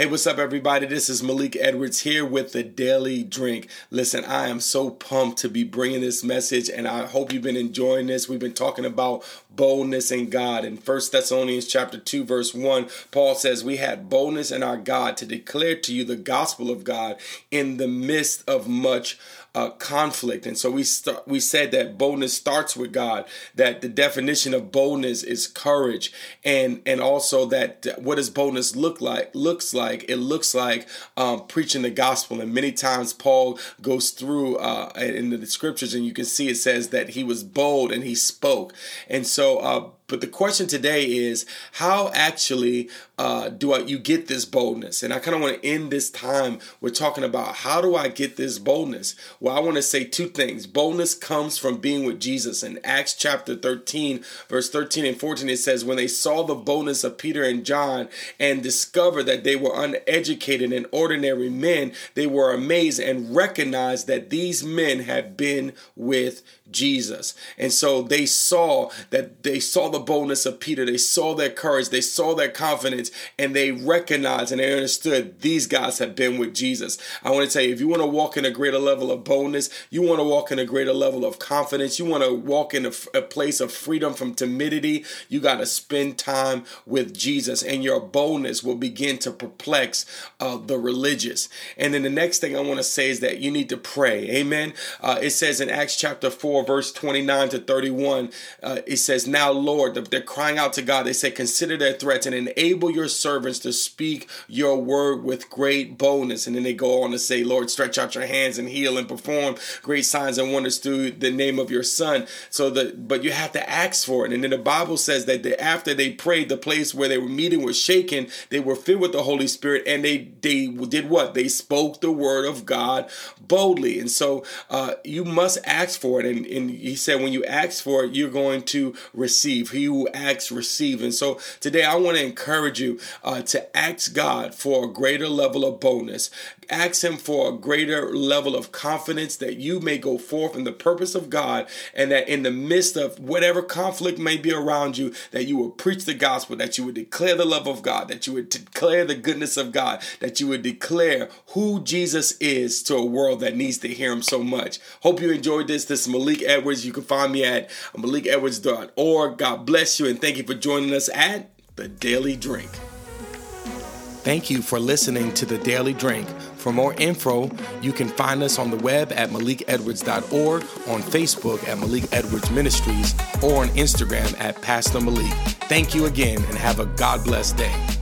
Hey, what's up, everybody? This is Malik Edwards here with the Daily Drink. Listen, I am so pumped to be bringing this message, and I hope you've been enjoying this. We've been talking about boldness in God. In First Thessalonians chapter 2, verse 1, Paul says, We had boldness in our God to declare to you the gospel of God in the midst of much uh, conflict. And so we start, we said that boldness starts with God. That the definition of boldness is courage, and and also that what does boldness look like? Looks like it looks like um, preaching the gospel. And many times Paul goes through uh, in the scriptures, and you can see it says that he was bold and he spoke. And so. Uh, but the question today is how actually uh, do I, you get this boldness? And I kind of want to end this time with talking about how do I get this boldness? Well, I want to say two things. Boldness comes from being with Jesus. In Acts chapter 13, verse 13 and 14, it says, When they saw the boldness of Peter and John and discovered that they were uneducated and ordinary men, they were amazed and recognized that these men had been with Jesus. And so they saw that they saw the boldness of Peter, they saw their courage, they saw their confidence, and they recognized and they understood these guys have been with Jesus. I want to tell you, if you want to walk in a greater level of boldness, you want to walk in a greater level of confidence, you want to walk in a, a place of freedom from timidity, you got to spend time with Jesus, and your boldness will begin to perplex uh, the religious. And then the next thing I want to say is that you need to pray. Amen. Uh, it says in Acts chapter 4, 4, verse 29 to 31, uh, it says, Now, Lord, they're crying out to God. They say, Consider their threats and enable your servants to speak your word with great boldness. And then they go on to say, Lord, stretch out your hands and heal and perform great signs and wonders through the name of your son. So that, but you have to ask for it. And then the Bible says that after they prayed, the place where they were meeting was shaken. They were filled with the Holy Spirit and they, they did what? They spoke the word of God boldly. And so uh, you must ask for it. And, and he said, when you ask for it, you're going to receive. He who asks, receive. And so today I want to encourage you uh, to ask God for a greater level of boldness. Ask Him for a greater level of confidence that you may go forth in the purpose of God and that in the midst of whatever conflict may be around you, that you will preach the gospel, that you would declare the love of God, that you would declare the goodness of God, that you would declare who Jesus is to a world that needs to hear Him so much. Hope you enjoyed this. This is Malik Edwards. You can find me at malikedwards.org. God bless you and thank you for joining us at The Daily Drink. Thank you for listening to The Daily Drink. For more info, you can find us on the web at malikedwards.org, on Facebook at Malik Edwards Ministries, or on Instagram at Pastor Malik. Thank you again and have a God bless day.